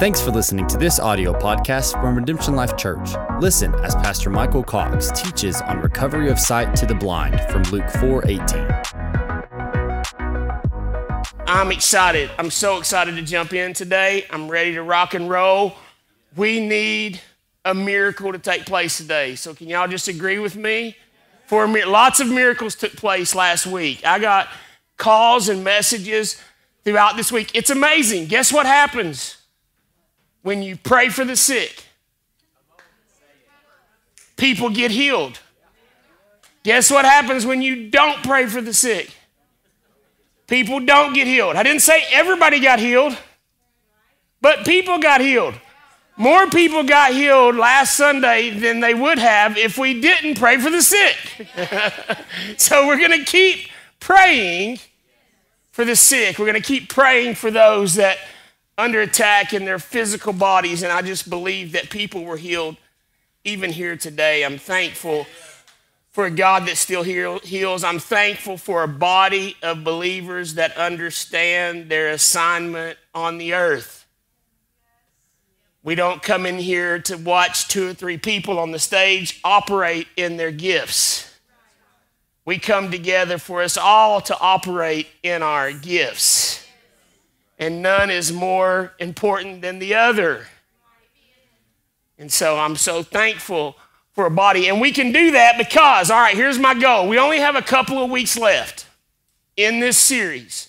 Thanks for listening to this audio podcast from Redemption Life Church. Listen as Pastor Michael Cox teaches on recovery of sight to the blind from Luke 4:18. I'm excited. I'm so excited to jump in today. I'm ready to rock and roll. We need a miracle to take place today. So can y'all just agree with me? For mir- lots of miracles took place last week. I got calls and messages throughout this week. It's amazing. Guess what happens? When you pray for the sick, people get healed. Guess what happens when you don't pray for the sick? People don't get healed. I didn't say everybody got healed, but people got healed. More people got healed last Sunday than they would have if we didn't pray for the sick. so we're going to keep praying for the sick. We're going to keep praying for those that under attack in their physical bodies, and I just believe that people were healed even here today. I'm thankful for a God that still heals. I'm thankful for a body of believers that understand their assignment on the earth. We don't come in here to watch two or three people on the stage operate in their gifts. We come together for us all to operate in our gifts and none is more important than the other. And so I'm so thankful for a body. And we can do that because, all right, here's my goal. We only have a couple of weeks left in this series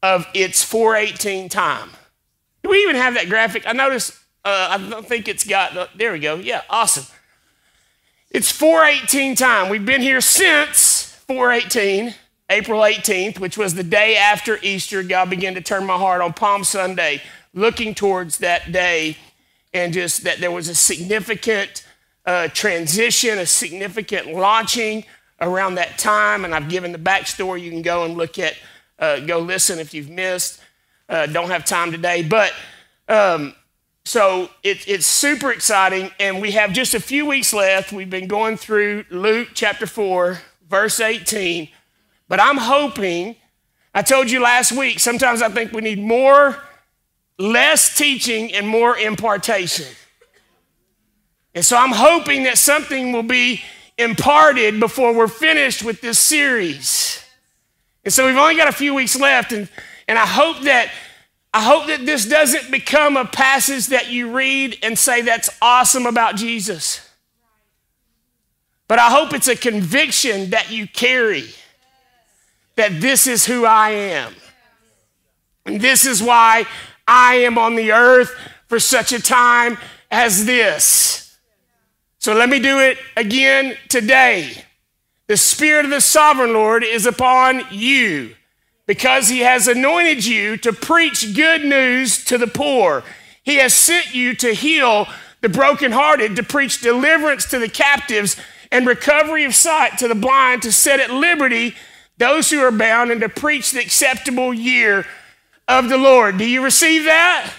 of It's 418 time. Do we even have that graphic? I noticed, uh, I don't think it's got, uh, there we go. Yeah, awesome. It's 418 time. We've been here since 418. April 18th, which was the day after Easter, God began to turn my heart on Palm Sunday, looking towards that day, and just that there was a significant uh, transition, a significant launching around that time. And I've given the backstory. You can go and look at, uh, go listen if you've missed. Uh, don't have time today, but um, so it, it's super exciting, and we have just a few weeks left. We've been going through Luke chapter 4, verse 18 but I'm hoping, I told you last week, sometimes I think we need more, less teaching and more impartation. And so I'm hoping that something will be imparted before we're finished with this series. And so we've only got a few weeks left, and, and I hope that I hope that this doesn't become a passage that you read and say that's awesome about Jesus. But I hope it's a conviction that you carry that this is who I am. And this is why I am on the earth for such a time as this. So let me do it again today. The Spirit of the Sovereign Lord is upon you because He has anointed you to preach good news to the poor. He has sent you to heal the brokenhearted, to preach deliverance to the captives and recovery of sight to the blind, to set at liberty those who are bound, and to preach the acceptable year of the Lord. Do you receive that?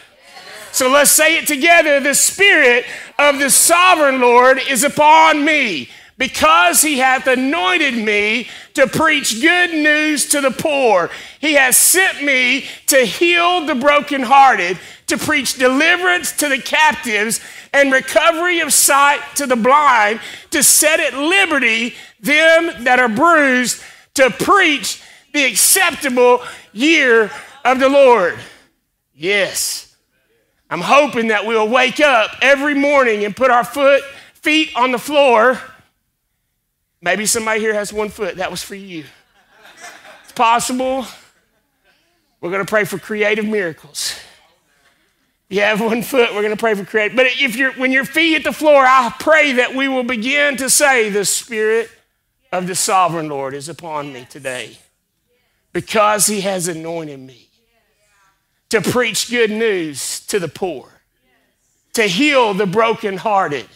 So let's say it together. The Spirit of the sovereign Lord is upon me because he hath anointed me to preach good news to the poor. He has sent me to heal the brokenhearted, to preach deliverance to the captives and recovery of sight to the blind, to set at liberty them that are bruised to preach the acceptable year of the Lord. Yes. I'm hoping that we'll wake up every morning and put our foot feet on the floor. Maybe somebody here has one foot. That was for you. It's possible. We're going to pray for creative miracles. You have one foot, we're going to pray for creative. But if you're when your feet hit the floor, I pray that we will begin to say, The Spirit of the sovereign Lord is upon me today because he has anointed me to preach good news to the poor, to heal the brokenhearted,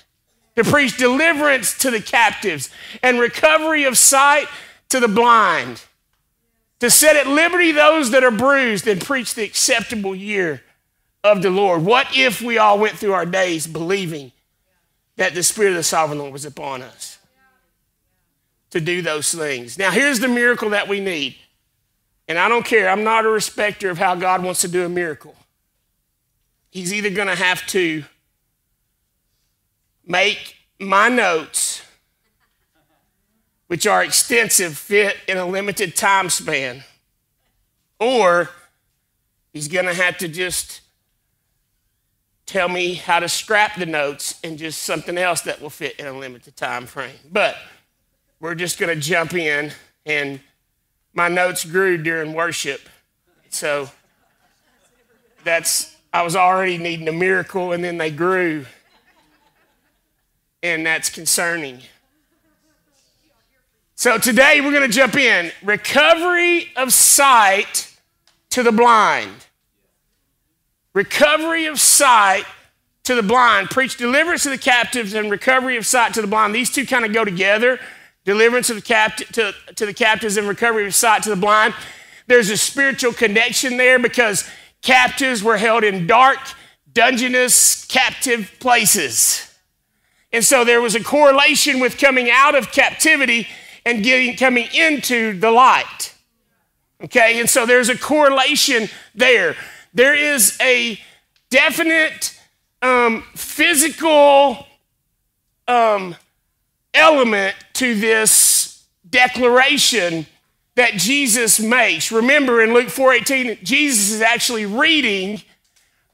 to preach deliverance to the captives and recovery of sight to the blind, to set at liberty those that are bruised and preach the acceptable year of the Lord. What if we all went through our days believing that the Spirit of the Sovereign Lord was upon us? To do those things. Now, here's the miracle that we need. And I don't care, I'm not a respecter of how God wants to do a miracle. he's either going to have to make my notes, which are extensive, fit in a limited time span, or he's going to have to just tell me how to scrap the notes and just something else that will fit in a limited time frame. But we're just going to jump in, and my notes grew during worship. So that's, I was already needing a miracle, and then they grew. And that's concerning. So today we're going to jump in recovery of sight to the blind. Recovery of sight to the blind. Preach deliverance to the captives and recovery of sight to the blind. These two kind of go together deliverance of the capt- to, to the captives and recovery of sight to the blind. There's a spiritual connection there because captives were held in dark, dungeonous, captive places. And so there was a correlation with coming out of captivity and getting coming into the light. Okay, and so there's a correlation there. There is a definite um, physical um, element to this declaration that Jesus makes. Remember in Luke 4:18, Jesus is actually reading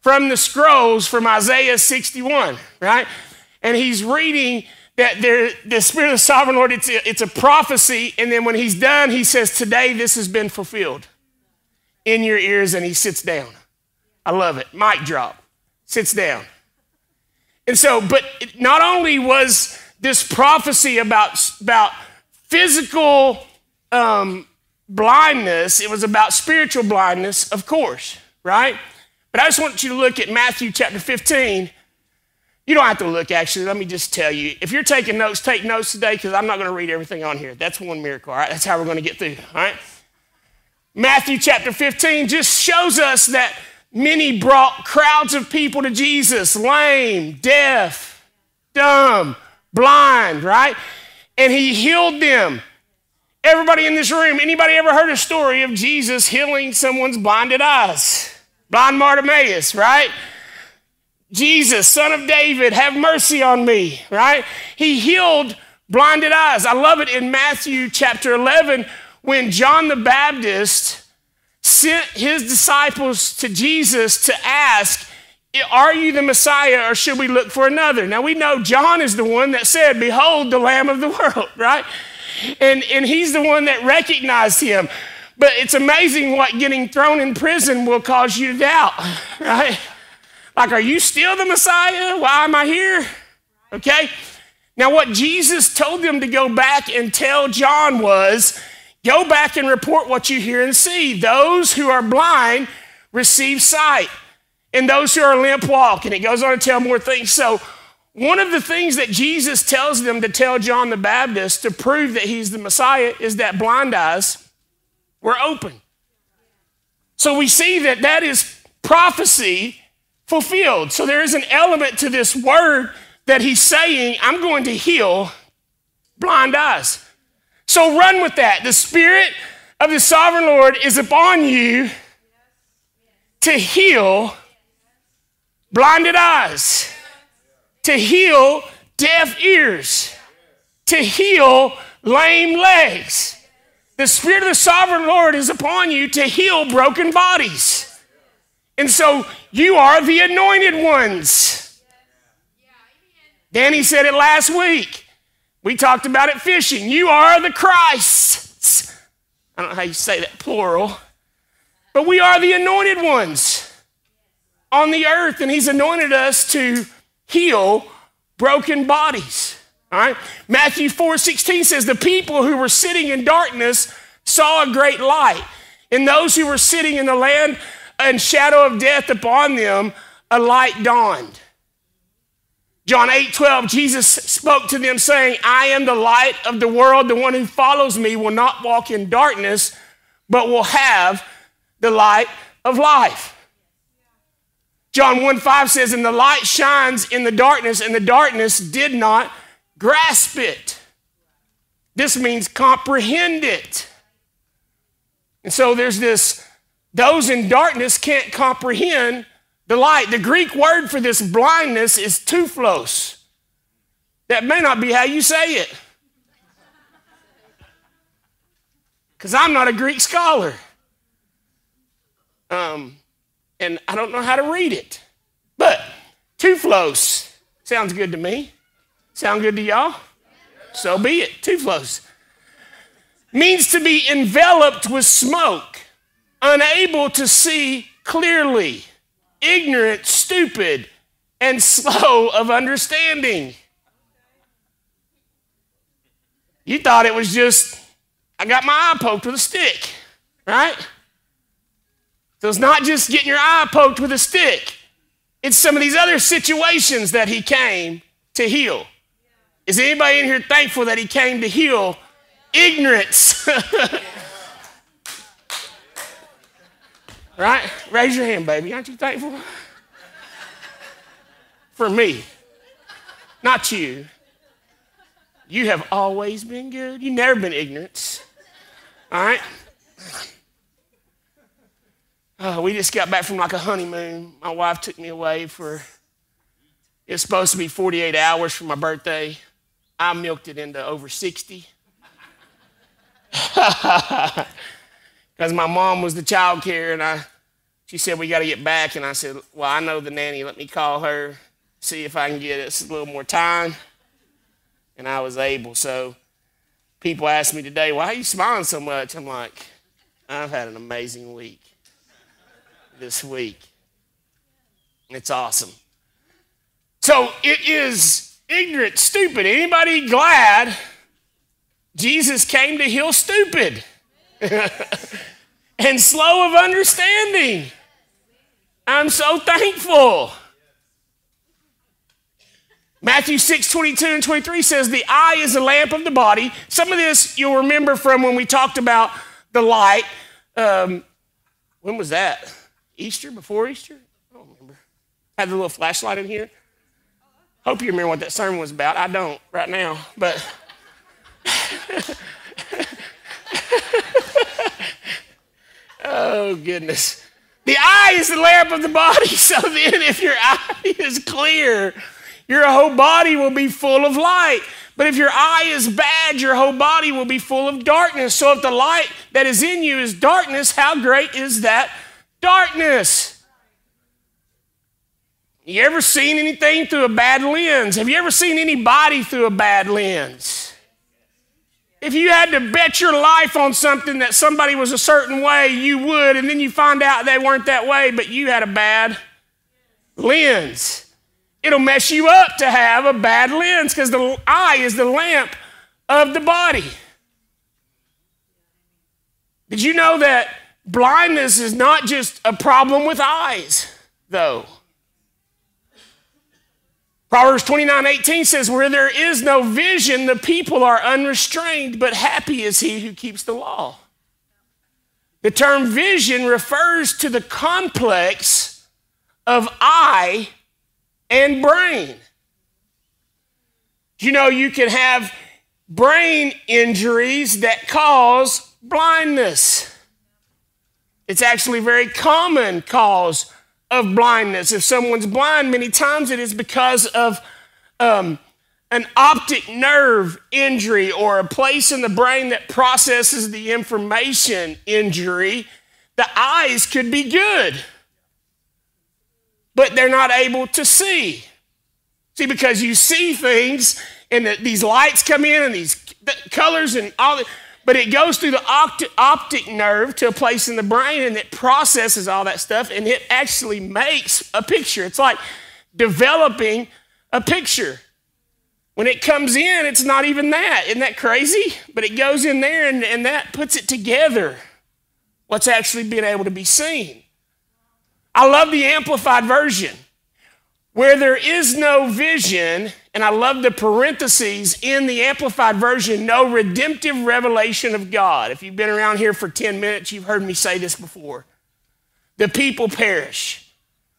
from the scrolls from Isaiah 61, right? And he's reading that there, the Spirit of the Sovereign Lord, it's a, it's a prophecy. And then when he's done, he says, Today this has been fulfilled in your ears, and he sits down. I love it. Mic drop. Sits down. And so, but not only was this prophecy about, about physical um, blindness, it was about spiritual blindness, of course, right? But I just want you to look at Matthew chapter 15. You don't have to look, actually. Let me just tell you. If you're taking notes, take notes today because I'm not going to read everything on here. That's one miracle, all right? That's how we're going to get through, all right? Matthew chapter 15 just shows us that many brought crowds of people to Jesus lame, deaf, dumb, blind, right? And he healed them. Everybody in this room, anybody ever heard a story of Jesus healing someone's blinded eyes? Blind Bartimaeus, right? Jesus, son of David, have mercy on me, right? He healed blinded eyes. I love it in Matthew chapter 11 when John the Baptist sent his disciples to Jesus to ask, are you the Messiah or should we look for another? Now we know John is the one that said, Behold the Lamb of the world, right? And, and he's the one that recognized him. But it's amazing what getting thrown in prison will cause you to doubt, right? Like, are you still the Messiah? Why am I here? Okay? Now, what Jesus told them to go back and tell John was go back and report what you hear and see. Those who are blind receive sight and those who are limp walk. And it goes on to tell more things. So, one of the things that Jesus tells them to tell John the Baptist to prove that he's the Messiah is that blind eyes were open. So, we see that that is prophecy fulfilled. So, there is an element to this word that he's saying, I'm going to heal blind eyes. So, run with that. The Spirit of the Sovereign Lord is upon you to heal blinded eyes, to heal deaf ears, to heal lame legs. The Spirit of the Sovereign Lord is upon you to heal broken bodies. And so you are the anointed ones. Danny said it last week. We talked about it fishing. You are the Christs. I don't know how you say that plural, but we are the anointed ones on the earth, and He's anointed us to heal broken bodies. All right? Matthew 4 16 says, The people who were sitting in darkness saw a great light, and those who were sitting in the land and shadow of death upon them, a light dawned. John 8 12, Jesus spoke to them, saying, I am the light of the world. The one who follows me will not walk in darkness, but will have the light of life. John 1 5 says, And the light shines in the darkness, and the darkness did not grasp it. This means comprehend it. And so there's this, those in darkness can't comprehend The light. The Greek word for this blindness is tuplos. That may not be how you say it. Because I'm not a Greek scholar. Um, and I don't know how to read it. But tuplos sounds good to me. Sound good to y'all? So be it. Tuplos means to be enveloped with smoke, unable to see clearly, ignorant, stupid, and slow of understanding. You thought it was just, I got my eye poked with a stick, right? So it's not just getting your eye poked with a stick, it's some of these other situations that he came to heal. Is anybody in here thankful that he came to heal ignorance? right? Raise your hand, baby. Aren't you thankful? For me, not you. You have always been good. You've never been ignorant. All right? Uh, we just got back from like a honeymoon. My wife took me away for, it's supposed to be 48 hours for my birthday. I milked it into over 60. Because my mom was the child care, and I, she said, We got to get back. And I said, Well, I know the nanny. Let me call her, see if I can get us a little more time. And I was able. So people ask me today, Why are you smiling so much? I'm like, I've had an amazing week this week. It's awesome. So it is ignorant, stupid. Anybody glad Jesus came to heal stupid and slow of understanding? I'm so thankful. Matthew 6, 22 and 23 says, The eye is the lamp of the body. Some of this you'll remember from when we talked about the light. Um, when was that? Easter, before Easter? I don't remember. Had the little flashlight in here. Hope you remember what that sermon was about. I don't right now, but. oh, goodness. The eye is the lamp of the body. So then, if your eye is clear, your whole body will be full of light. But if your eye is bad, your whole body will be full of darkness. So if the light that is in you is darkness, how great is that darkness. You ever seen anything through a bad lens? Have you ever seen anybody through a bad lens? If you had to bet your life on something that somebody was a certain way, you would, and then you find out they weren't that way, but you had a bad lens. It'll mess you up to have a bad lens because the eye is the lamp of the body. Did you know that Blindness is not just a problem with eyes, though. Proverbs 29 18 says, Where there is no vision, the people are unrestrained, but happy is he who keeps the law. The term vision refers to the complex of eye and brain. You know, you can have brain injuries that cause blindness. It's actually a very common cause of blindness. If someone's blind, many times it is because of um, an optic nerve injury or a place in the brain that processes the information injury. The eyes could be good, but they're not able to see. See, because you see things and the, these lights come in and these colors and all that but it goes through the optic, optic nerve to a place in the brain and it processes all that stuff and it actually makes a picture. It's like developing a picture. When it comes in, it's not even that. Isn't that crazy? But it goes in there and, and that puts it together. What's actually being able to be seen. I love the amplified version. Where there is no vision, and I love the parentheses in the Amplified Version, no redemptive revelation of God. If you've been around here for 10 minutes, you've heard me say this before. The people perish.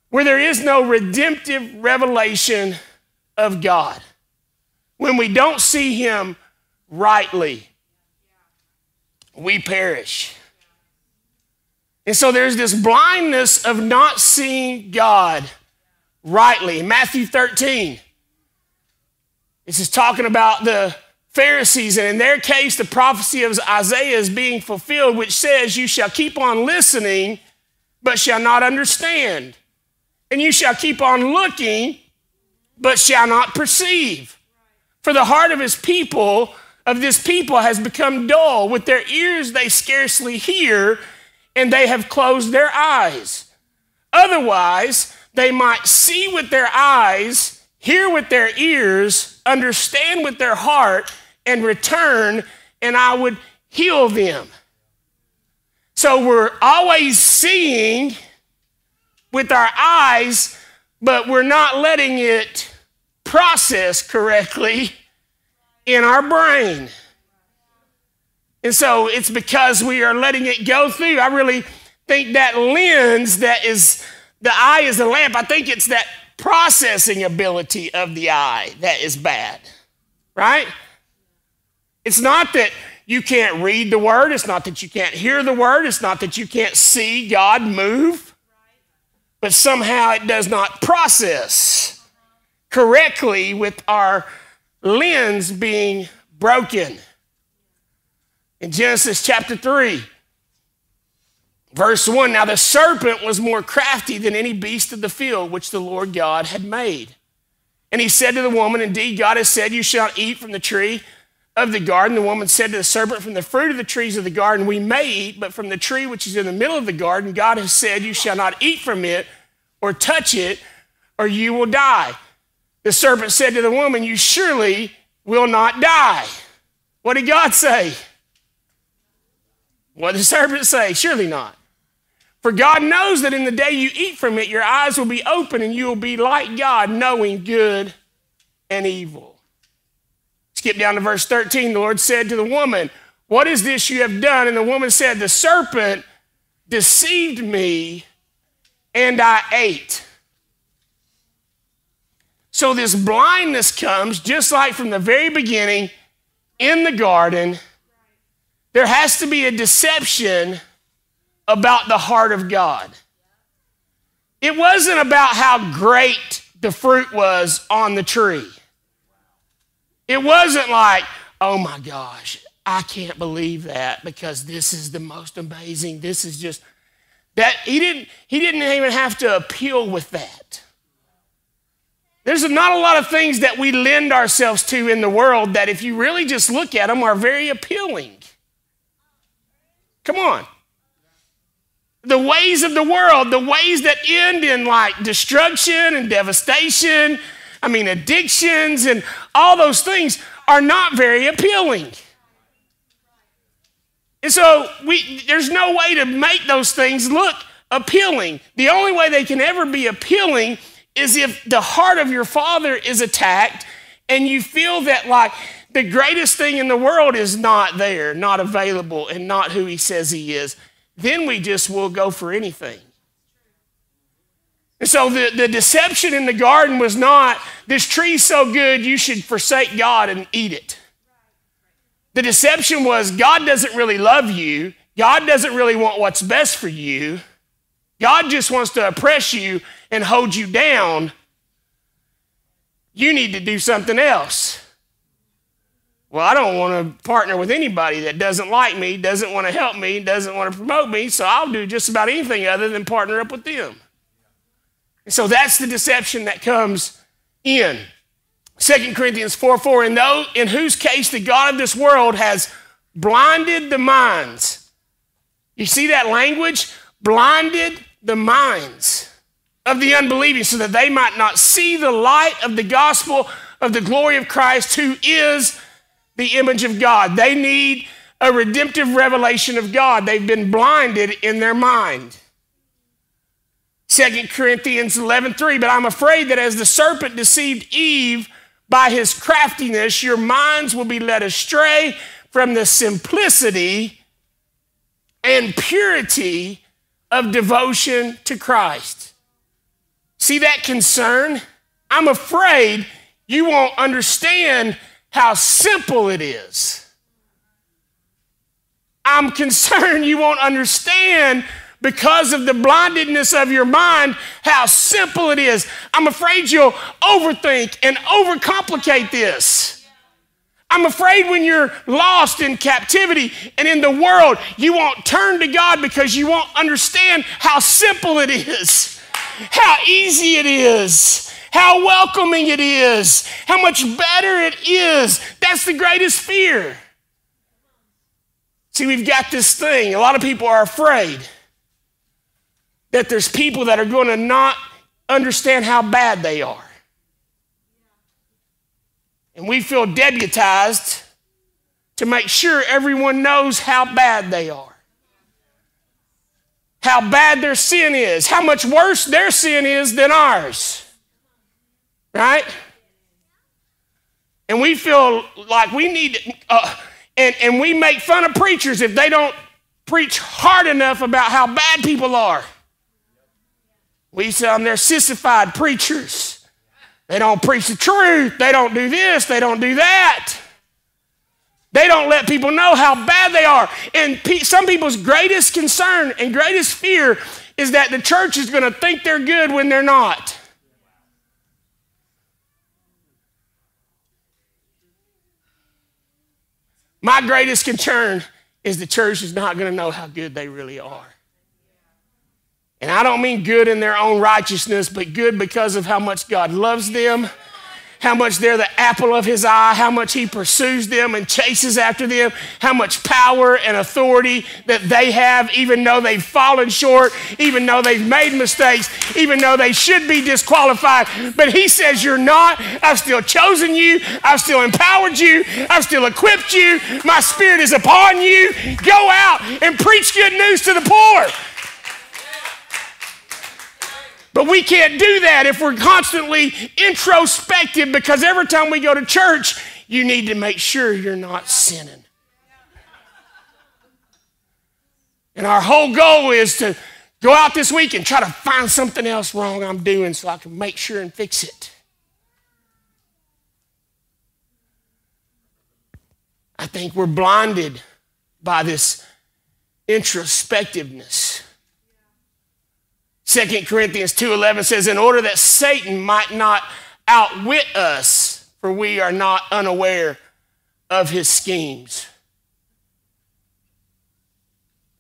Where there is no redemptive revelation of God. When we don't see Him rightly, we perish. And so there's this blindness of not seeing God rightly. Matthew 13, this is talking about the Pharisees, and in their case, the prophecy of Isaiah is being fulfilled, which says, You shall keep on listening, but shall not understand. And you shall keep on looking, but shall not perceive. For the heart of his people, of this people, has become dull. With their ears they scarcely hear, and they have closed their eyes. Otherwise, they might see with their eyes, hear with their ears, understand with their heart, and return, and I would heal them. So we're always seeing with our eyes, but we're not letting it process correctly in our brain. And so it's because we are letting it go through. I really think that lens that is the eye is the lamp. I think it's that processing ability of the eye that is bad, right? It's not that you can't read the word, it's not that you can't hear the word, it's not that you can't see God move, but somehow it does not process correctly with our lens being broken. In Genesis chapter 3, Verse 1 Now the serpent was more crafty than any beast of the field which the Lord God had made. And he said to the woman, Indeed, God has said, You shall eat from the tree of the garden. The woman said to the serpent, From the fruit of the trees of the garden we may eat, but from the tree which is in the middle of the garden, God has said, You shall not eat from it or touch it, or you will die. The serpent said to the woman, You surely will not die. What did God say? What did the serpent say? Surely not. For God knows that in the day you eat from it, your eyes will be open and you will be like God, knowing good and evil. Skip down to verse 13. The Lord said to the woman, What is this you have done? And the woman said, The serpent deceived me and I ate. So this blindness comes just like from the very beginning in the garden. There has to be a deception about the heart of God. It wasn't about how great the fruit was on the tree. It wasn't like, oh my gosh, I can't believe that because this is the most amazing. This is just that he didn't he didn't even have to appeal with that. There's not a lot of things that we lend ourselves to in the world that if you really just look at them are very appealing. Come on the ways of the world, the ways that end in like destruction and devastation, I mean, addictions and all those things are not very appealing. And so we, there's no way to make those things look appealing. The only way they can ever be appealing is if the heart of your father is attacked and you feel that like the greatest thing in the world is not there, not available, and not who he says he is then we just will go for anything. And so the, the deception in the garden was not this tree's so good you should forsake God and eat it. The deception was God doesn't really love you, God doesn't really want what's best for you. God just wants to oppress you and hold you down. You need to do something else. Well, I don't want to partner with anybody that doesn't like me, doesn't want to help me, doesn't want to promote me, so I'll do just about anything other than partner up with them. And so that's the deception that comes in. 2 Corinthians 4 4, in, those, in whose case the God of this world has blinded the minds. You see that language? Blinded the minds of the unbelieving so that they might not see the light of the gospel of the glory of Christ, who is the image of God. They need a redemptive revelation of God. They've been blinded in their mind. 2 Corinthians 11:3 but I'm afraid that as the serpent deceived Eve by his craftiness your minds will be led astray from the simplicity and purity of devotion to Christ. See that concern? I'm afraid you won't understand how simple it is. I'm concerned you won't understand because of the blindedness of your mind how simple it is. I'm afraid you'll overthink and overcomplicate this. I'm afraid when you're lost in captivity and in the world, you won't turn to God because you won't understand how simple it is, how easy it is, how welcoming it is, how much better it is. That's the greatest fear. See, we've got this thing. A lot of people are afraid that there's people that are going to not understand how bad they are. And we feel deputized to make sure everyone knows how bad they are, how bad their sin is, how much worse their sin is than ours. Right? And we feel like we need, uh, and, and we make fun of preachers if they don't preach hard enough about how bad people are. We say them they're sissified preachers. They don't preach the truth. They don't do this. They don't do that. They don't let people know how bad they are. And pe- some people's greatest concern and greatest fear is that the church is going to think they're good when they're not. My greatest concern is the church is not going to know how good they really are. And I don't mean good in their own righteousness, but good because of how much God loves them, how much they're the apple of his eye, how much he pursues them and chases after them, how much power and authority that they have, even though they've fallen short, even though they've made mistakes, even though they should be disqualified. But he says, You're not. I've still chosen you. I've still empowered you. I've still equipped you. My spirit is upon you. Go out and preach good news to the poor. But we can't do that if we're constantly introspective because every time we go to church, you need to make sure you're not sinning. And our whole goal is to go out this week and try to find something else wrong I'm doing so I can make sure and fix it. I think we're blinded by this introspectiveness. 2 Corinthians 2:11 says in order that Satan might not outwit us for we are not unaware of his schemes.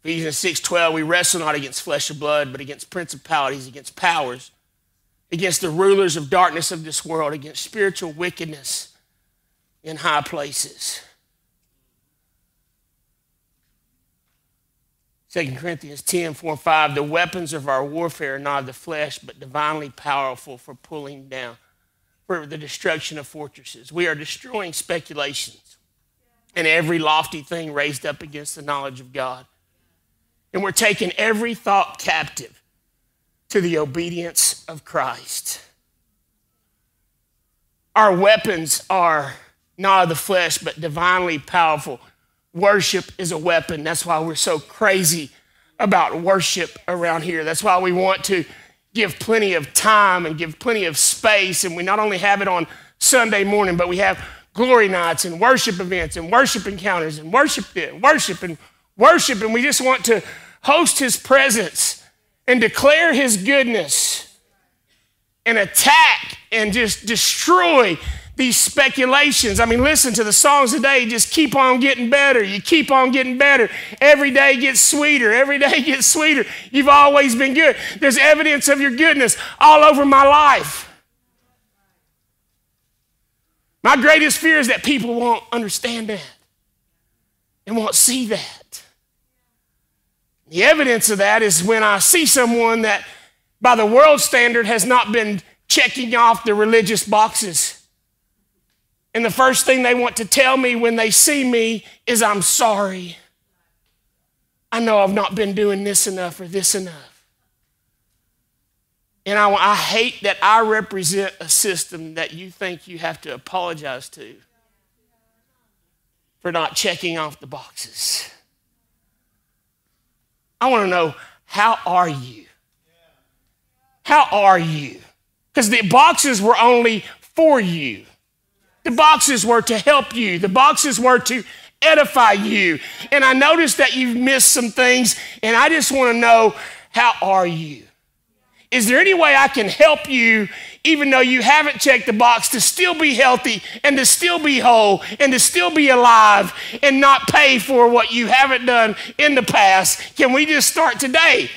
Ephesians 6:12 we wrestle not against flesh and blood but against principalities against powers against the rulers of darkness of this world against spiritual wickedness in high places. 2 Corinthians 10, 4 5, the weapons of our warfare are not of the flesh, but divinely powerful for pulling down, for the destruction of fortresses. We are destroying speculations and every lofty thing raised up against the knowledge of God. And we're taking every thought captive to the obedience of Christ. Our weapons are not of the flesh, but divinely powerful Worship is a weapon. That's why we're so crazy about worship around here. That's why we want to give plenty of time and give plenty of space. And we not only have it on Sunday morning, but we have glory nights and worship events and worship encounters and worship worship and worship. And we just want to host his presence and declare his goodness and attack and just destroy these speculations. I mean, listen to the songs today, just keep on getting better. You keep on getting better. Every day gets sweeter. Every day gets sweeter. You've always been good. There's evidence of your goodness all over my life. My greatest fear is that people won't understand that and won't see that. The evidence of that is when I see someone that, by the world standard, has not been checking off the religious boxes and the first thing they want to tell me when they see me is, I'm sorry. I know I've not been doing this enough or this enough. And I, I hate that I represent a system that you think you have to apologize to for not checking off the boxes. I want to know how are you? How are you? Because the boxes were only for you. The boxes were to help you, the boxes were to edify you. And I noticed that you've missed some things, and I just want to know how are you? Is there any way I can help you, even though you haven't checked the box, to still be healthy and to still be whole and to still be alive and not pay for what you haven't done in the past? Can we just start today?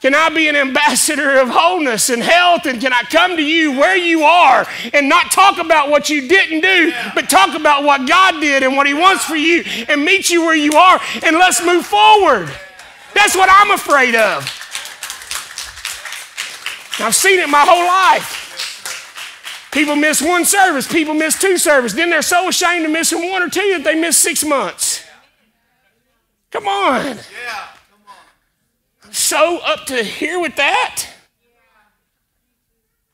Can I be an ambassador of wholeness and health? And can I come to you where you are and not talk about what you didn't do, but talk about what God did and what He wants for you and meet you where you are and let's move forward? That's what I'm afraid of. I've seen it my whole life. People miss one service, people miss two services. Then they're so ashamed of missing one or two that they miss six months. Come on. Yeah so up to here with that?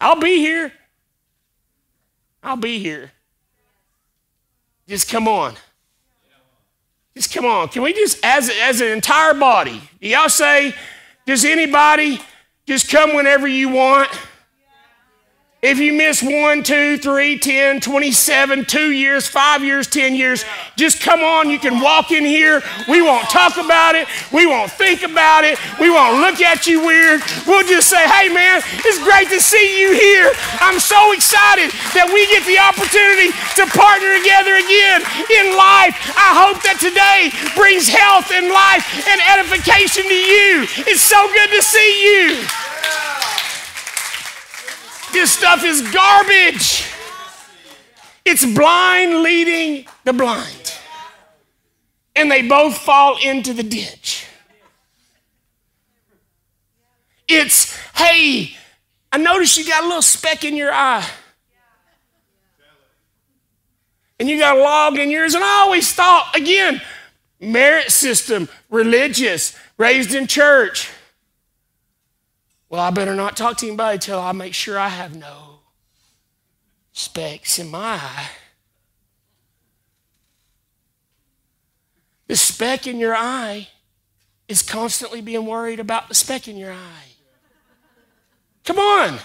I'll be here. I'll be here. Just come on. Just come on. Can we just, as, as an entire body, do y'all say, does anybody just come whenever you want? If you miss one, two, three, 10, 27, two years, five years, 10 years, just come on. You can walk in here. We won't talk about it. We won't think about it. We won't look at you weird. We'll just say, hey, man, it's great to see you here. I'm so excited that we get the opportunity to partner together again in life. I hope that today brings health and life and edification to you. It's so good to see you. This stuff is garbage. It's blind leading the blind. And they both fall into the ditch. It's, hey, I noticed you got a little speck in your eye. And you got a log in yours. And I always thought, again, merit system, religious, raised in church. Well, I better not talk to anybody till I make sure I have no specks in my eye. The speck in your eye is constantly being worried about the speck in your eye. Come on.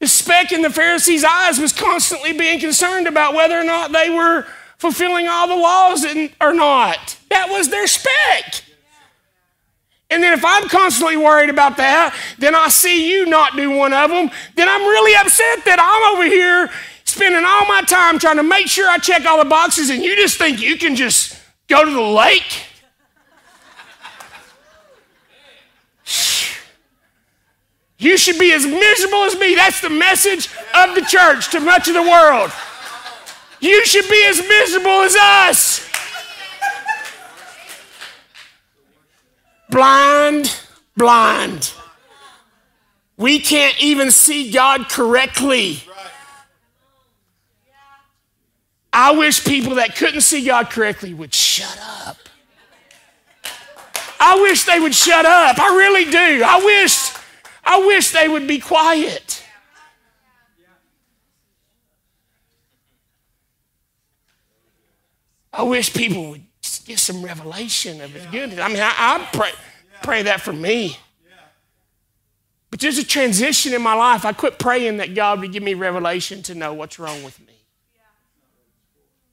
The speck in the Pharisees' eyes was constantly being concerned about whether or not they were fulfilling all the laws or not. That was their speck. And then if I'm constantly worried about that, then I see you not do one of them, then I'm really upset that I'm over here spending all my time trying to make sure I check all the boxes and you just think you can just go to the lake. You should be as miserable as me. That's the message of the church to much of the world. You should be as miserable as us. Blind, blind. We can't even see God correctly. I wish people that couldn't see God correctly would shut up. I wish they would shut up. I really do. I wish I wish they would be quiet. I wish people would get some revelation of His goodness. I mean, I, I pray, pray that for me. But there's a transition in my life. I quit praying that God would give me revelation to know what's wrong with me.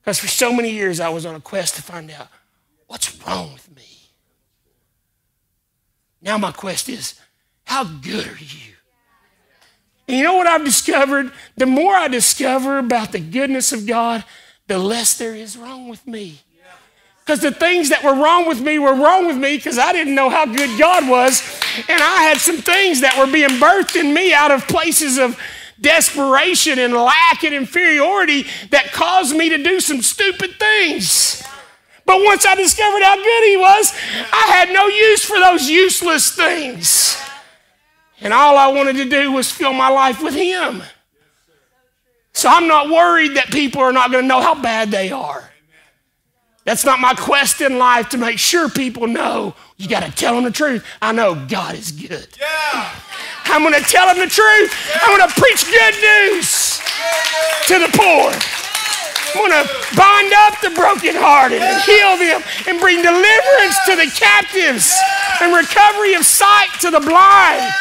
Because for so many years I was on a quest to find out what's wrong with me. Now my quest is, how good are you? And you know what I've discovered? The more I discover about the goodness of God, the less there is wrong with me. Because the things that were wrong with me were wrong with me because I didn't know how good God was. And I had some things that were being birthed in me out of places of desperation and lack and inferiority that caused me to do some stupid things. But once I discovered how good He was, I had no use for those useless things. And all I wanted to do was fill my life with Him. So I'm not worried that people are not going to know how bad they are. That's not my quest in life to make sure people know. You got to tell them the truth. I know God is good. Yeah. I'm going to tell them the truth. Yeah. I'm going to preach good news yeah. to the poor. I'm going to bind up the brokenhearted and heal them and bring deliverance to the captives and recovery of sight to the blind.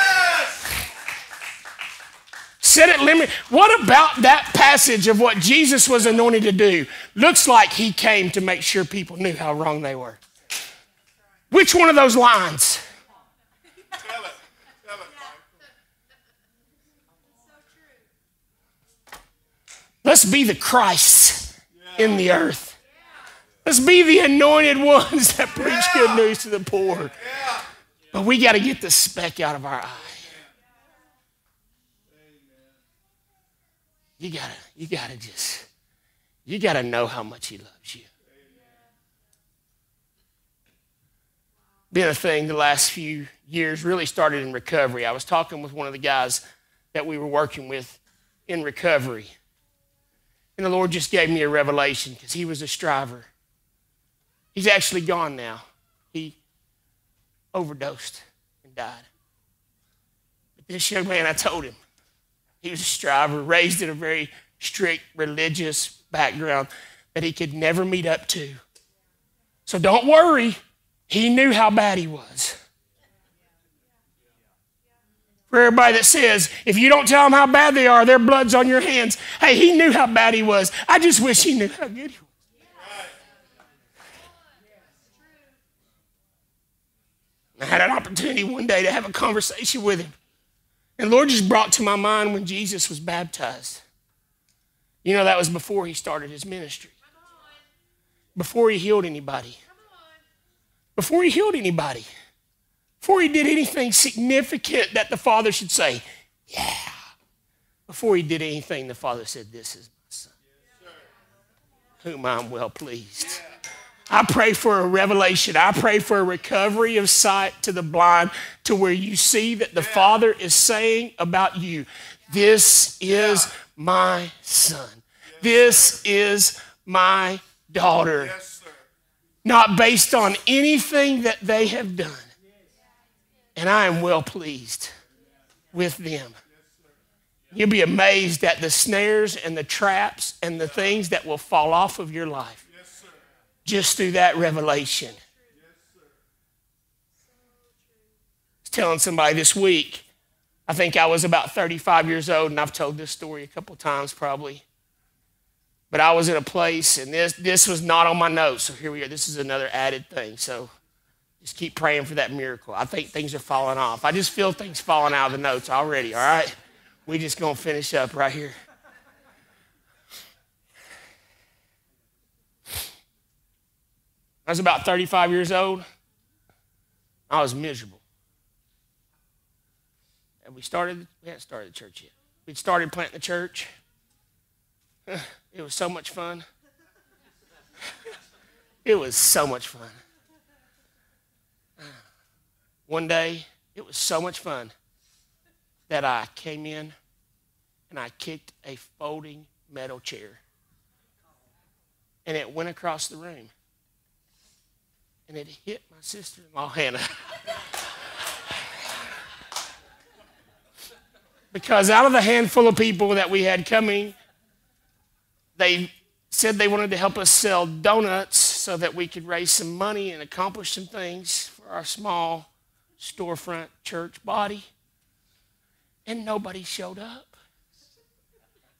Set it limit. What about that passage of what Jesus was anointed to do? Looks like he came to make sure people knew how wrong they were. Which one of those lines? Tell it. Tell it. Let's be the Christ in the earth. Let's be the anointed ones that preach good news to the poor. But we got to get the speck out of our eye. You gotta, you gotta just, you gotta know how much he loves you. Been a thing the last few years, really started in recovery. I was talking with one of the guys that we were working with in recovery. And the Lord just gave me a revelation because he was a striver. He's actually gone now. He overdosed and died. But this young man, I told him, he was a striver, raised in a very strict religious background that he could never meet up to. So don't worry, he knew how bad he was. For everybody that says, if you don't tell them how bad they are, their blood's on your hands. Hey, he knew how bad he was. I just wish he knew how good he was. I had an opportunity one day to have a conversation with him. And Lord just brought to my mind when Jesus was baptized. You know, that was before he started his ministry, before he healed anybody, before he healed anybody, before he did anything significant that the Father should say, Yeah. Before he did anything, the Father said, This is my son, whom I'm well pleased. I pray for a revelation. I pray for a recovery of sight to the blind to where you see that the Father is saying about you, This is my son. This is my daughter. Not based on anything that they have done. And I am well pleased with them. You'll be amazed at the snares and the traps and the things that will fall off of your life just through that revelation. I was telling somebody this week, I think I was about 35 years old, and I've told this story a couple times probably. But I was in a place, and this, this was not on my notes, so here we are. This is another added thing. So just keep praying for that miracle. I think things are falling off. I just feel things falling out of the notes already, all right? we just to finish up right here. I was about 35 years old. I was miserable. And we started, we hadn't started the church yet. We'd started planting the church. It was so much fun. It was so much fun. One day, it was so much fun that I came in and I kicked a folding metal chair. And it went across the room and it hit my sister in law, Hannah. because out of the handful of people that we had coming, they said they wanted to help us sell donuts so that we could raise some money and accomplish some things for our small storefront church body. And nobody showed up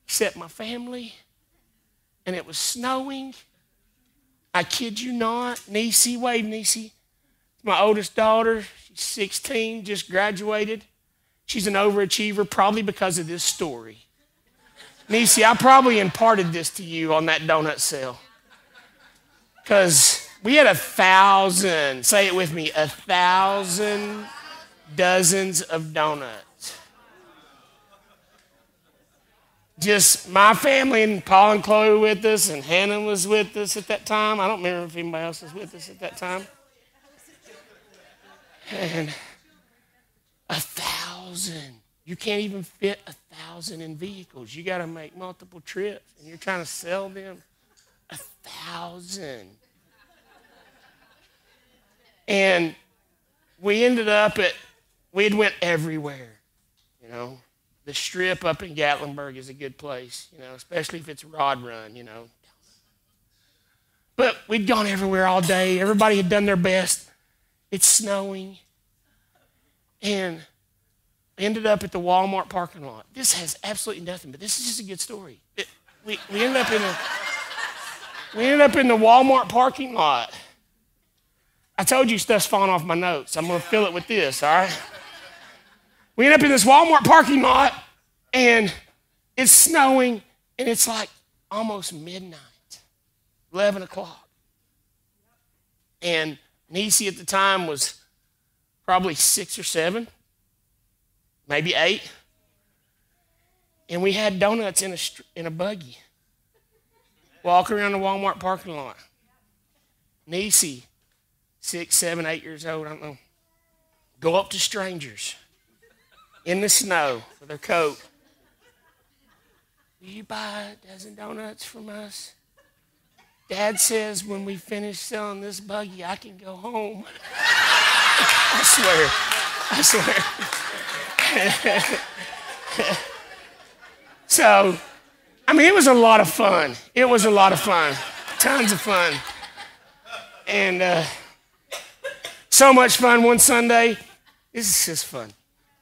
except my family. And it was snowing. I kid you not, Nisi, wave Nisi. My oldest daughter, she's 16, just graduated. She's an overachiever, probably because of this story. Nisi, I probably imparted this to you on that donut sale. Because we had a thousand, say it with me, a thousand dozens of donuts. just my family and Paul and Chloe were with us, and Hannah was with us at that time. I don't remember if anybody else was with us at that time. And thousand. You can't even fit a thousand in vehicles. You got to make multiple trips, and you're trying to sell them a thousand. And we ended up at, we had went everywhere, you know the strip up in Gatlinburg is a good place, you know, especially if it's rod run, you know. But we'd gone everywhere all day. Everybody had done their best. It's snowing. And ended up at the Walmart parking lot. This has absolutely nothing, but this is just a good story. It, we, we ended up in a We ended up in the Walmart parking lot. I told you stuff's falling off my notes. I'm to fill it with this, all right? We end up in this Walmart parking lot, and it's snowing, and it's like almost midnight, 11 o'clock. And Nisi at the time was probably six or seven, maybe eight. And we had donuts in a, in a buggy, walking around the Walmart parking lot. Nisi, six, seven, eight years old, I don't know, go up to strangers in the snow with their coat. Will you buy a dozen donuts from us? Dad says when we finish selling this buggy, I can go home. I swear. I swear. so, I mean, it was a lot of fun. It was a lot of fun. Tons of fun. And uh, so much fun one Sunday. This is just fun.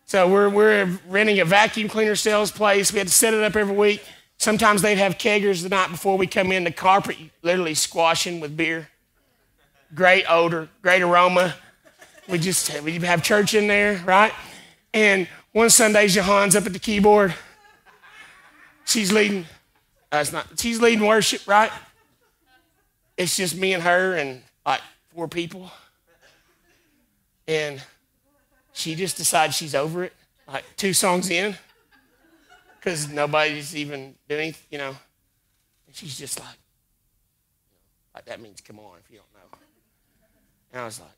So we're, we're renting a vacuum cleaner sales place. We had to set it up every week. Sometimes they'd have keggers the night before we come in, the carpet literally squashing with beer. Great odor, great aroma. We just we have church in there, right? And one Sunday, Jahan's up at the keyboard. She's leading. Uh, it's not. She's leading worship, right? It's just me and her and like four people. And she just decides she's over it. Like two songs in, because nobody's even doing, you know. And she's just like, like that means come on if you don't know. And I was like,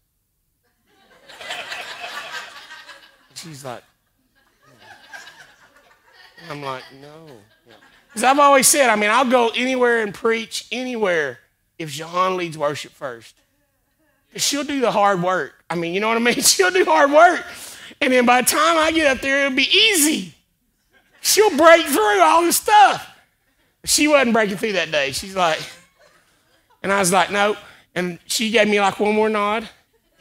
she's like, and I'm like, no. Because I've always said, I mean, I'll go anywhere and preach anywhere if Jahan leads worship first. She'll do the hard work. I mean, you know what I mean? She'll do hard work. And then by the time I get up there, it'll be easy. She'll break through all this stuff. She wasn't breaking through that day. She's like, and I was like, nope. And she gave me like one more nod,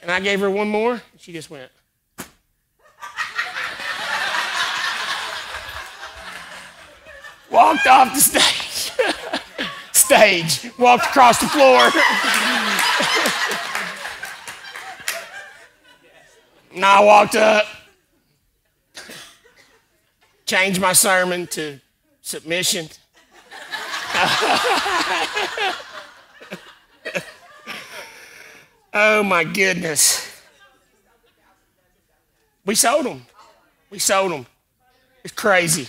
and I gave her one more, and she just went. Walked off the stage. stage. Walked across the floor. and I walked up changed my sermon to submission. oh my goodness. We sold them. We sold them. It's crazy.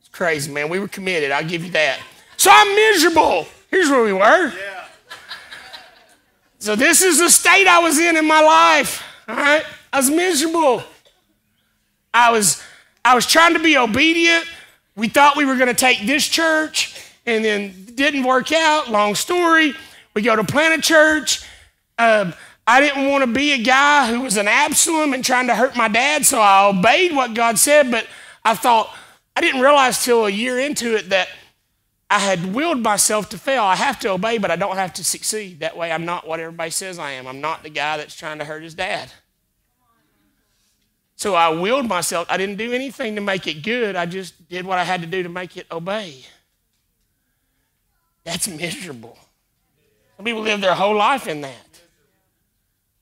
It's crazy, man. We were committed. I'll give you that. So I'm miserable. Here's where we were. Yeah. So this is the state I was in in my life. All right. I was miserable. I was I was trying to be obedient. We thought we were going to take this church, and then didn't work out. Long story. We go to plant a church. Um, I didn't want to be a guy who was an Absalom and trying to hurt my dad, so I obeyed what God said. But I thought I didn't realize till a year into it that I had willed myself to fail. I have to obey, but I don't have to succeed. That way, I'm not what everybody says I am. I'm not the guy that's trying to hurt his dad. So I willed myself. I didn't do anything to make it good. I just did what I had to do to make it obey. That's miserable. Some people live their whole life in that.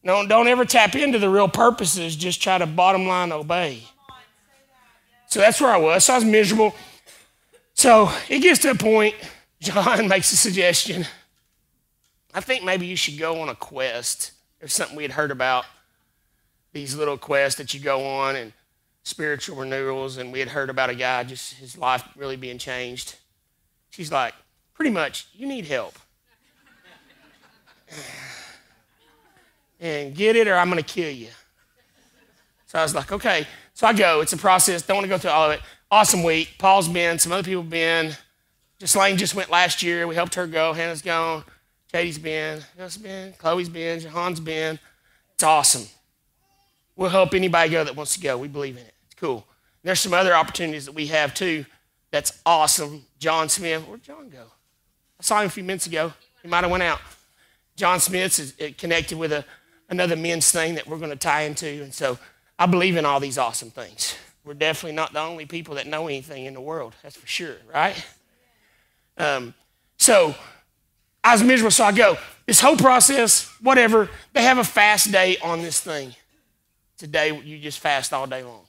No, don't ever tap into the real purposes. Just try to bottom line obey. So that's where I was. So I was miserable. So it gets to a point, Jahan makes a suggestion. I think maybe you should go on a quest. There's something we had heard about these little quests that you go on and spiritual renewals. And we had heard about a guy, just his life really being changed. She's like, pretty much, you need help. And get it or I'm going to kill you. So I was like, okay. So I go. It's a process. Don't want to go through all of it. Awesome week. Paul's been. Some other people have been. Just Lane just went last year. We helped her go. Hannah's gone. Katie's been. Gus been. Chloe's been. Jahan's been. It's awesome. We'll help anybody go that wants to go. We believe in it. It's cool. There's some other opportunities that we have too. That's awesome. John Smith. Where'd John go? I saw him a few minutes ago. He might have went out. John Smith is uh, connected with a, another men's thing that we're going to tie into. And so I believe in all these awesome things. We're definitely not the only people that know anything in the world. That's for sure, right? Um, so I was miserable, so I go, this whole process, whatever, they have a fast day on this thing. Today, you just fast all day long.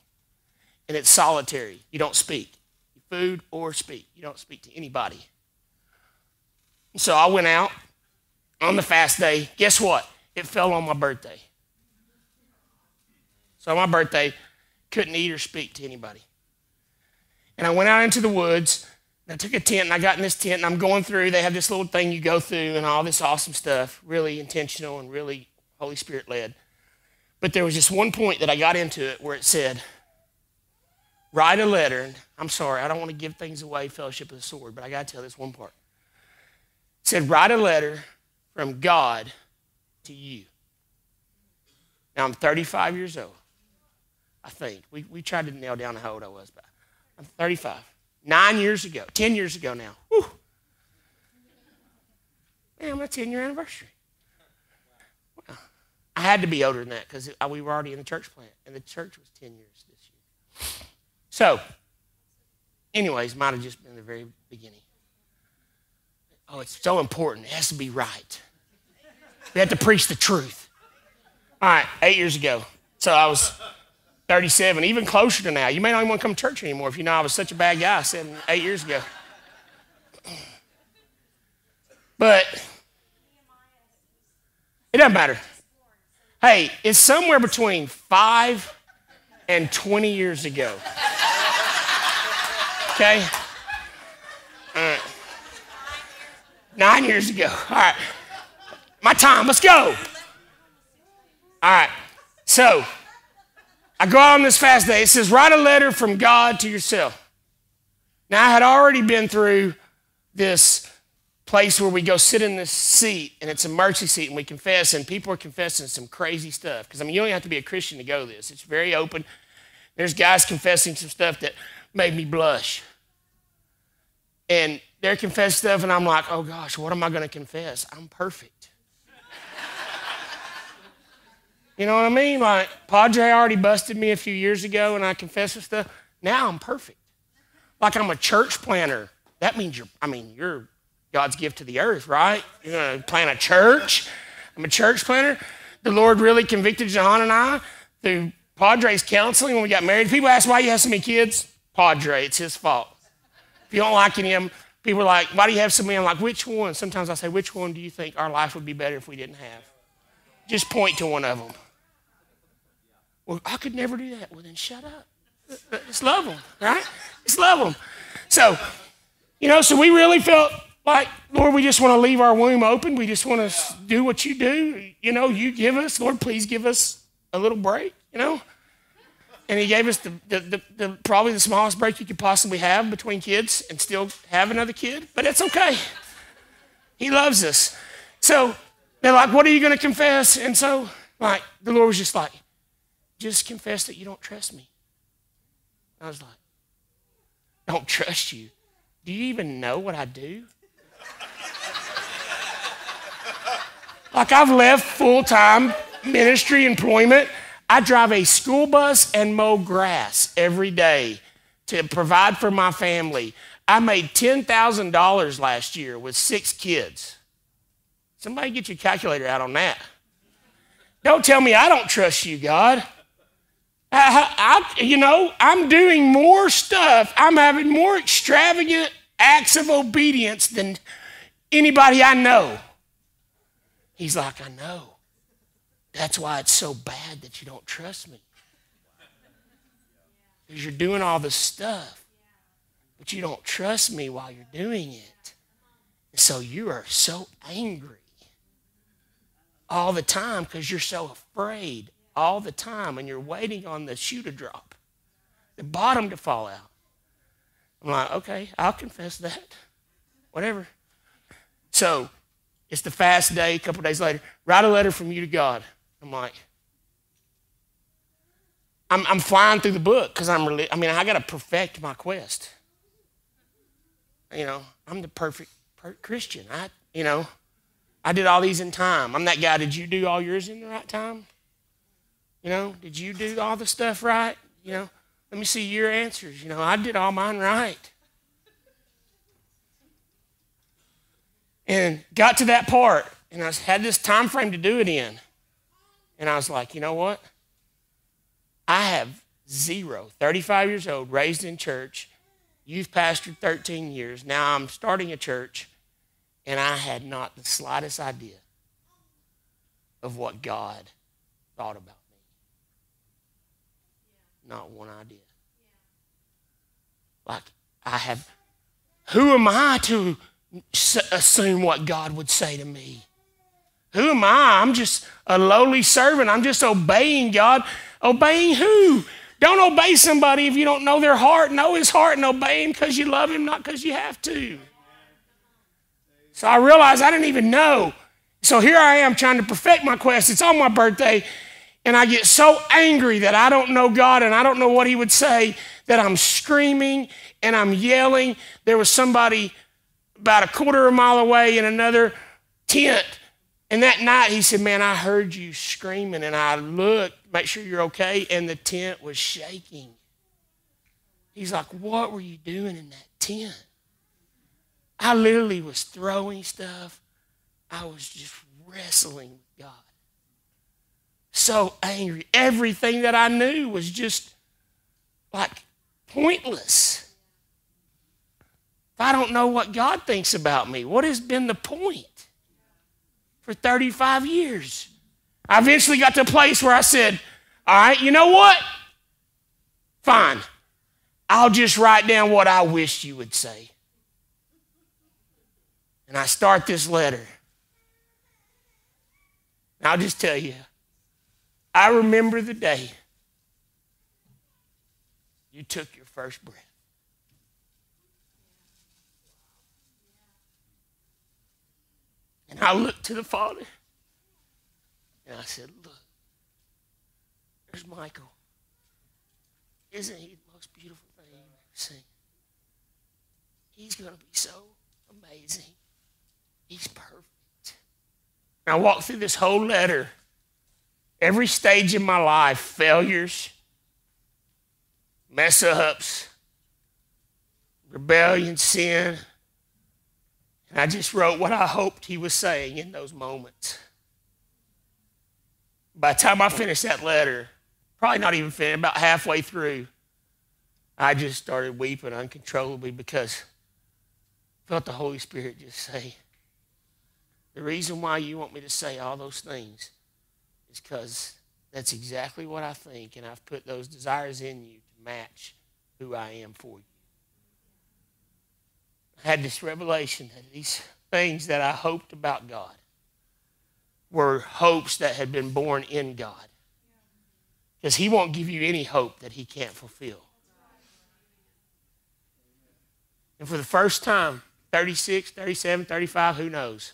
And it's solitary. You don't speak. Food or speak. You don't speak to anybody. So I went out on the fast day. Guess what? It fell on my birthday. So my birthday, couldn't eat or speak to anybody. And I went out into the woods and I took a tent and I got in this tent and I'm going through. They have this little thing you go through and all this awesome stuff, really intentional and really Holy Spirit led. But there was just one point that I got into it where it said, write a letter. And I'm sorry, I don't want to give things away, fellowship of the sword, but I got to tell this one part. It said, write a letter from God to you. Now I'm 35 years old, I think. We, we tried to nail down how old I was, but I'm 35. Nine years ago, 10 years ago now. Whew. Man, my 10 year anniversary. Well, I had to be older than that because we were already in the church plant, and the church was 10 years this year. So, anyways, might have just been the very beginning. Oh, it's so important. It has to be right. We have to preach the truth. All right, eight years ago. So I was 37, even closer to now. You may not even want to come to church anymore if you know I was such a bad guy seven, eight years ago. But it doesn't matter. Hey, it's somewhere between five and 20 years ago. Okay? All right. Nine years ago. All right. My time, let's go. All right. So, I go out on this fast day. It says, write a letter from God to yourself. Now, I had already been through this place where we go sit in this seat, and it's a mercy seat, and we confess, and people are confessing some crazy stuff. Because, I mean, you don't have to be a Christian to go this, it's very open. There's guys confessing some stuff that made me blush. And they're confessing stuff, and I'm like, oh gosh, what am I going to confess? I'm perfect. You know what I mean? Like, Padre already busted me a few years ago and I confessed and stuff. Now I'm perfect. Like I'm a church planter. That means you're, I mean, you're God's gift to the earth, right? You're going to plant a church. I'm a church planter. The Lord really convicted Jahan and I through Padre's counseling when we got married. People ask why you have so many kids. Padre, it's his fault. If you don't like any of them, people are like, why do you have so many? I'm like, which one? Sometimes I say, which one do you think our life would be better if we didn't have? Just point to one of them. Well, I could never do that. Well, then shut up. Just love them, right? Just love them. So, you know, so we really felt like, Lord, we just want to leave our womb open. We just want to do what you do. You know, you give us, Lord, please give us a little break, you know? And he gave us the, the, the, the, probably the smallest break you could possibly have between kids and still have another kid, but it's okay. He loves us. So they're like, what are you going to confess? And so, like, the Lord was just like, just confess that you don't trust me. I was like, don't trust you. Do you even know what I do? like, I've left full time ministry employment. I drive a school bus and mow grass every day to provide for my family. I made $10,000 last year with six kids. Somebody get your calculator out on that. Don't tell me I don't trust you, God. I, I, you know, I'm doing more stuff. I'm having more extravagant acts of obedience than anybody I know. He's like, I know. That's why it's so bad that you don't trust me. Because you're doing all this stuff, but you don't trust me while you're doing it. So you are so angry all the time because you're so afraid all the time and you're waiting on the shoe to drop, the bottom to fall out. I'm like, okay, I'll confess that. Whatever. So it's the fast day, a couple days later. Write a letter from you to God. I'm like, I'm, I'm flying through the book because I'm really, I mean, I got to perfect my quest. You know, I'm the perfect per- Christian. I, you know, I did all these in time. I'm that guy. Did you do all yours in the right time? You know, did you do all the stuff right? You know, let me see your answers. You know, I did all mine right. And got to that part, and I had this time frame to do it in. And I was like, you know what? I have zero, 35 years old, raised in church, youth pastored 13 years. Now I'm starting a church, and I had not the slightest idea of what God thought about me. Not one idea. Like, I have, who am I to assume what God would say to me? Who am I? I'm just a lowly servant. I'm just obeying God. Obeying who? Don't obey somebody if you don't know their heart. Know his heart and obey him because you love him, not because you have to. So I realized I didn't even know. So here I am trying to perfect my quest. It's on my birthday, and I get so angry that I don't know God and I don't know what He would say that I'm screaming and I'm yelling. There was somebody about a quarter of a mile away in another tent. And that night he said, Man, I heard you screaming, and I looked, make sure you're okay, and the tent was shaking. He's like, What were you doing in that tent? I literally was throwing stuff. I was just wrestling with God. So angry. Everything that I knew was just like pointless. If I don't know what God thinks about me, what has been the point for 35 years? I eventually got to a place where I said, All right, you know what? Fine. I'll just write down what I wish you would say. And I start this letter. And I'll just tell you, I remember the day you took your first breath. And I looked to the Father and I said, Look, there's Michael. Isn't he the most beautiful thing you've ever seen? He's going to be so amazing. He's perfect. And I walked through this whole letter, every stage in my life failures, mess ups, rebellion, sin. And I just wrote what I hoped he was saying in those moments. By the time I finished that letter, probably not even finished, about halfway through, I just started weeping uncontrollably because I felt the Holy Spirit just say, the reason why you want me to say all those things is because that's exactly what I think, and I've put those desires in you to match who I am for you. I had this revelation that these things that I hoped about God were hopes that had been born in God. Because He won't give you any hope that He can't fulfill. And for the first time, 36, 37, 35, who knows?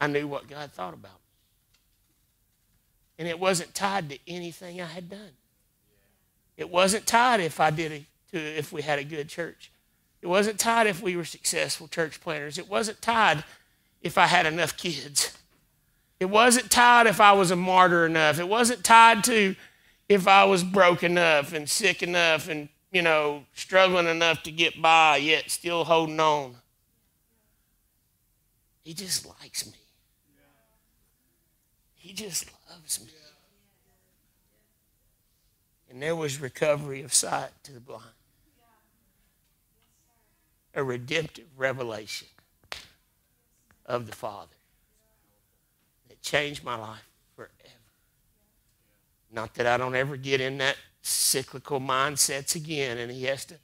I knew what God thought about me. And it wasn't tied to anything I had done. It wasn't tied if I did a, to if we had a good church. It wasn't tied if we were successful church planners. It wasn't tied if I had enough kids. It wasn't tied if I was a martyr enough. It wasn't tied to if I was broke enough and sick enough and, you know, struggling enough to get by, yet still holding on. He just likes me. Just loves me. And there was recovery of sight to the blind. A redemptive revelation of the Father that changed my life forever. Not that I don't ever get in that cyclical mindsets again and he has to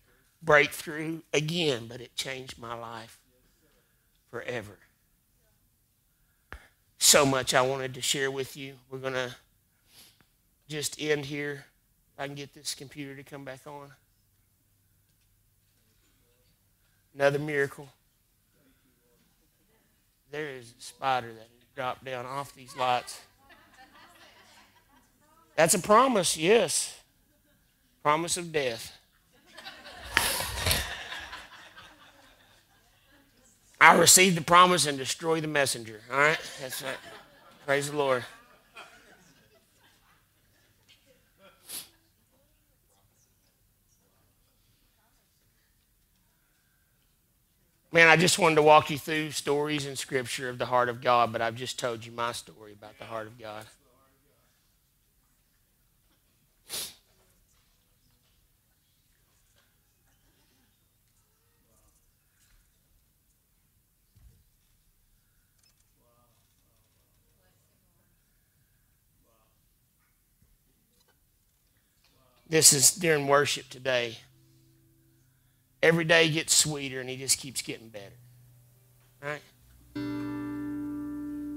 break through again, but it changed my life forever so much I wanted to share with you. We're going to just end here. I can get this computer to come back on. Another miracle. There is a spider that dropped down off these lights. That's a promise, yes. Promise of death. I receive the promise and destroy the messenger. All right? That's right. Praise the Lord. Man, I just wanted to walk you through stories in Scripture of the heart of God, but I've just told you my story about the heart of God. This is during worship today. Every day gets sweeter and he just keeps getting better. Right?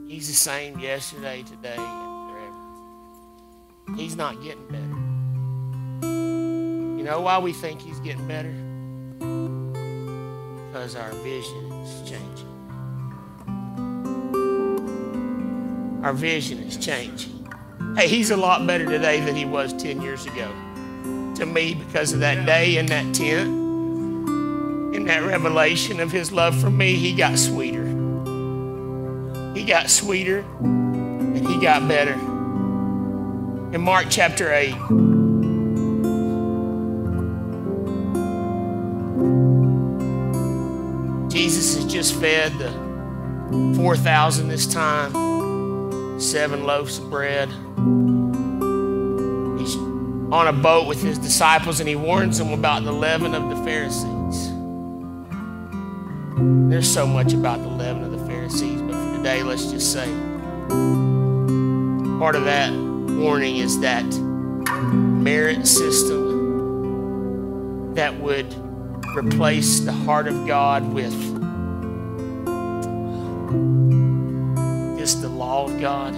He's the same yesterday, today, and forever. He's not getting better. You know why we think he's getting better? Because our vision is changing. Our vision is changing. Hey, he's a lot better today than he was 10 years ago to me because of that day in that tent, in that revelation of his love for me, he got sweeter. He got sweeter and he got better. In Mark chapter 8, Jesus has just fed the 4,000 this time, seven loaves of bread on a boat with his disciples and he warns them about the leaven of the Pharisees. There's so much about the leaven of the Pharisees, but for today, let's just say part of that warning is that merit system that would replace the heart of God with just the law of God,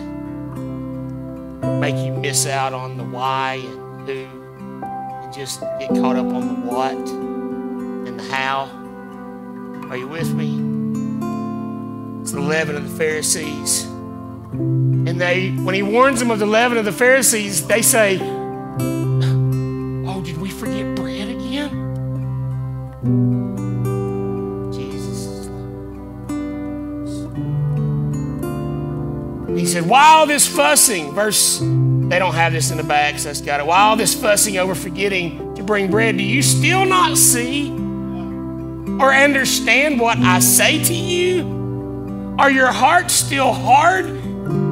make you miss out on the why and just get caught up on the what and the how. Are you with me? It's the leaven of the Pharisees. And they, when he warns them of the leaven of the Pharisees, they say, Oh, did we forget bread again? Jesus. He said, While this fussing, verse they don't have this in the bag, so that's got it. While all this fussing over forgetting to bring bread, do you still not see or understand what I say to you? Are your hearts still hard?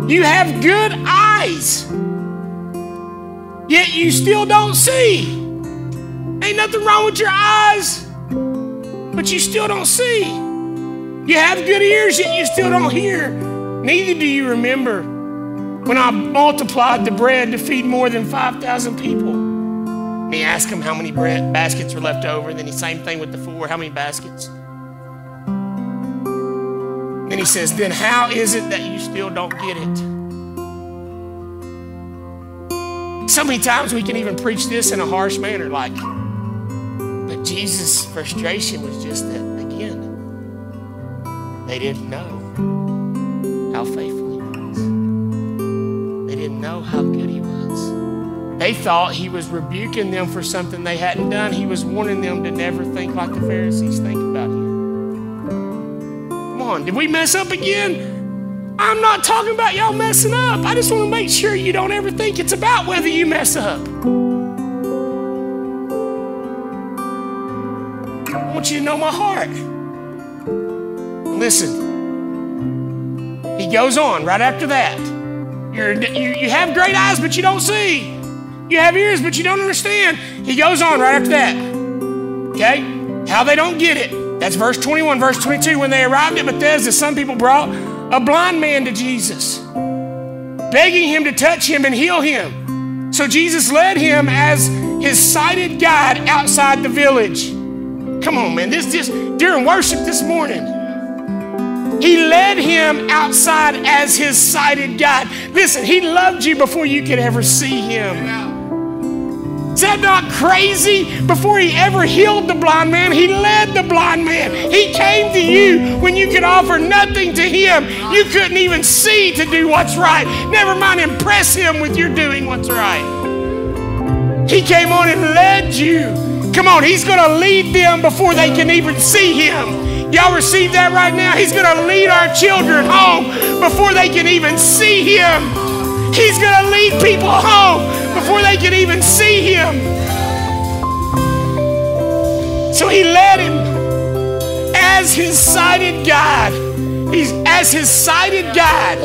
You have good eyes, yet you still don't see. Ain't nothing wrong with your eyes, but you still don't see. You have good ears, yet you still don't hear. Neither do you remember when I multiplied the bread to feed more than 5,000 people. And he asked him how many bread baskets were left over. And then the same thing with the four, how many baskets? Then he says, Then how is it that you still don't get it? So many times we can even preach this in a harsh manner, like, but Jesus' frustration was just that, again, they didn't know how faithful They thought he was rebuking them for something they hadn't done. He was warning them to never think like the Pharisees think about him. Come on, did we mess up again? I'm not talking about y'all messing up. I just want to make sure you don't ever think it's about whether you mess up. I want you to know my heart. Listen, he goes on right after that. You're, you, you have great eyes, but you don't see. You have ears, but you don't understand. He goes on right after that. Okay? How they don't get it. That's verse 21. Verse 22. When they arrived at Bethsaida, some people brought a blind man to Jesus, begging him to touch him and heal him. So Jesus led him as his sighted guide outside the village. Come on, man. This just during worship this morning. He led him outside as his sighted guide. Listen, he loved you before you could ever see him. Is that not crazy? Before he ever healed the blind man, he led the blind man. He came to you when you could offer nothing to him. You couldn't even see to do what's right. Never mind impress him with your doing what's right. He came on and led you. Come on, he's going to lead them before they can even see him. Y'all receive that right now? He's going to lead our children home before they can even see Him. He's going to lead people home before they can even see Him. So He led him as his sighted guide. He's as his sighted guide.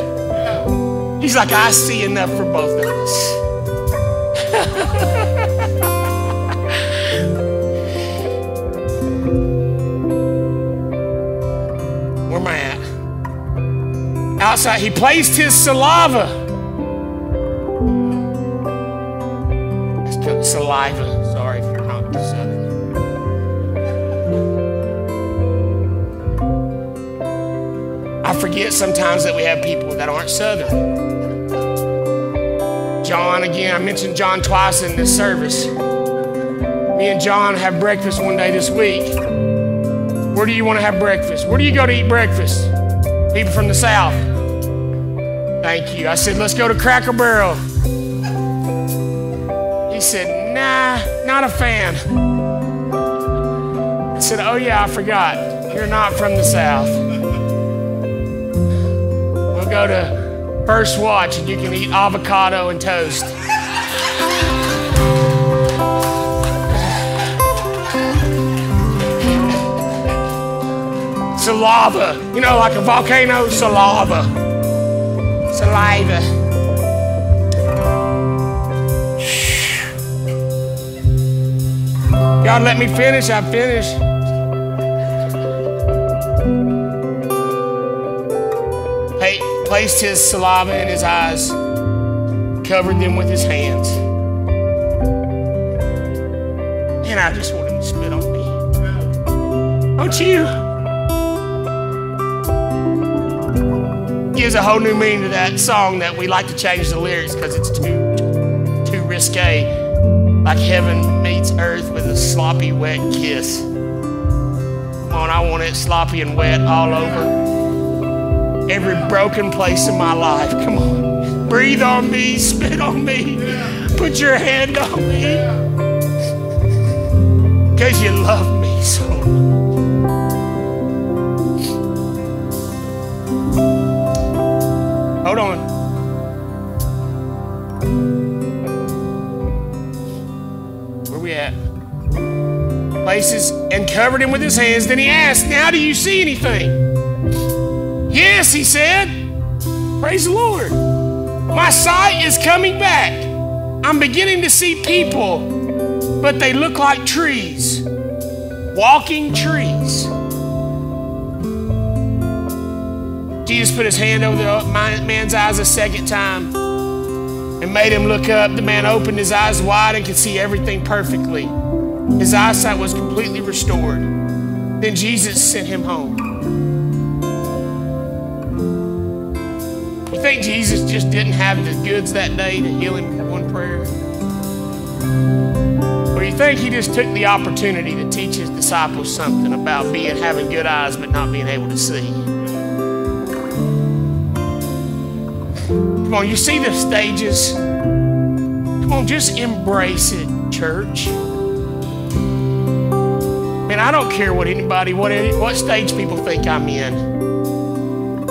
He's like, I see enough for both of us. Where am I at? Outside, he placed his saliva. Saliva. Sorry if you're not southern. I forget sometimes that we have people that aren't southern. John, again, I mentioned John twice in this service. Me and John have breakfast one day this week. Where do you want to have breakfast? Where do you go to eat breakfast? People from the South. Thank you. I said, let's go to Cracker Barrel. He said, nah, not a fan. I said, oh yeah, I forgot. You're not from the South. We'll go to First Watch and you can eat avocado and toast. Saliva, you know, like a volcano, saliva. Saliva. God, let me finish. I finished. He placed his saliva in his eyes, covered them with his hands. And I just want him to spit on me. Don't you? Gives a whole new meaning to that song that we like to change the lyrics because it's too too risque. Like heaven meets earth sloppy, wet kiss. Come on, I want it sloppy and wet all over every broken place in my life. Come on. Breathe on me, spit on me, put your hand on me. Because you love me so covered him with his hands. Then he asked, Now do you see anything? Yes, he said. Praise the Lord. My sight is coming back. I'm beginning to see people, but they look like trees, walking trees. Jesus put his hand over the man's eyes a second time and made him look up. The man opened his eyes wide and could see everything perfectly. His eyesight was completely restored. Then Jesus sent him home. You think Jesus just didn't have the goods that day to heal him with one prayer? Or you think he just took the opportunity to teach his disciples something about being having good eyes but not being able to see? Come on, you see the stages? Come on, just embrace it, church. Man, I don't care what anybody, what, what stage people think I'm in.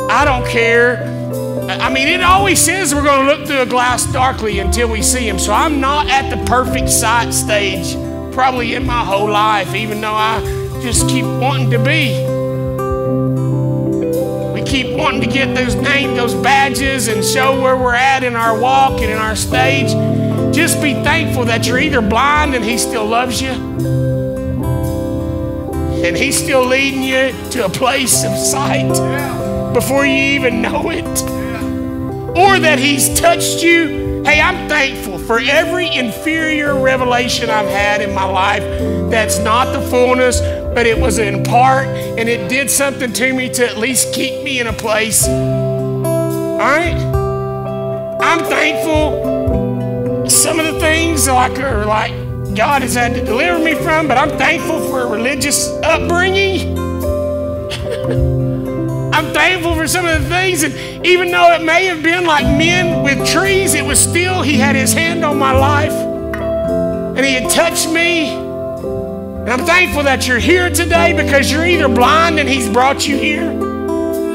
I don't care I mean, it always says we're going to look through a glass darkly until we see Him. So I'm not at the perfect sight stage probably in my whole life, even though I just keep wanting to be. We keep wanting to get those names, those badges, and show where we're at in our walk and in our stage. Just be thankful that you're either blind and He still loves you, and He's still leading you to a place of sight before you even know it or that He's touched you. Hey, I'm thankful for every inferior revelation I've had in my life that's not the fullness, but it was in part and it did something to me to at least keep me in a place. All right? I'm thankful. Some of the things like are like God has had to deliver me from, but I'm thankful for a religious upbringing. I'm thankful for some of the things. And even though it may have been like men with trees, it was still, He had His hand on my life and He had touched me. And I'm thankful that you're here today because you're either blind and He's brought you here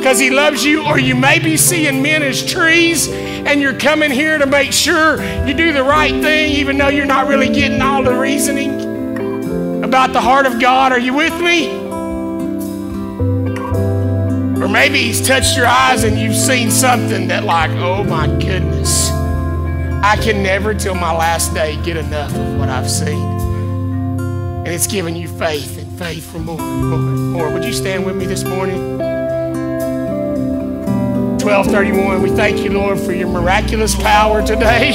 because He loves you, or you may be seeing men as trees and you're coming here to make sure you do the right thing, even though you're not really getting all the reasoning about the heart of God. Are you with me? Or maybe He's touched your eyes and you've seen something that, like, oh my goodness, I can never till my last day get enough of what I've seen. And it's given you faith and faith for more, more, more. Would you stand with me this morning? 1231. We thank you, Lord, for your miraculous power today.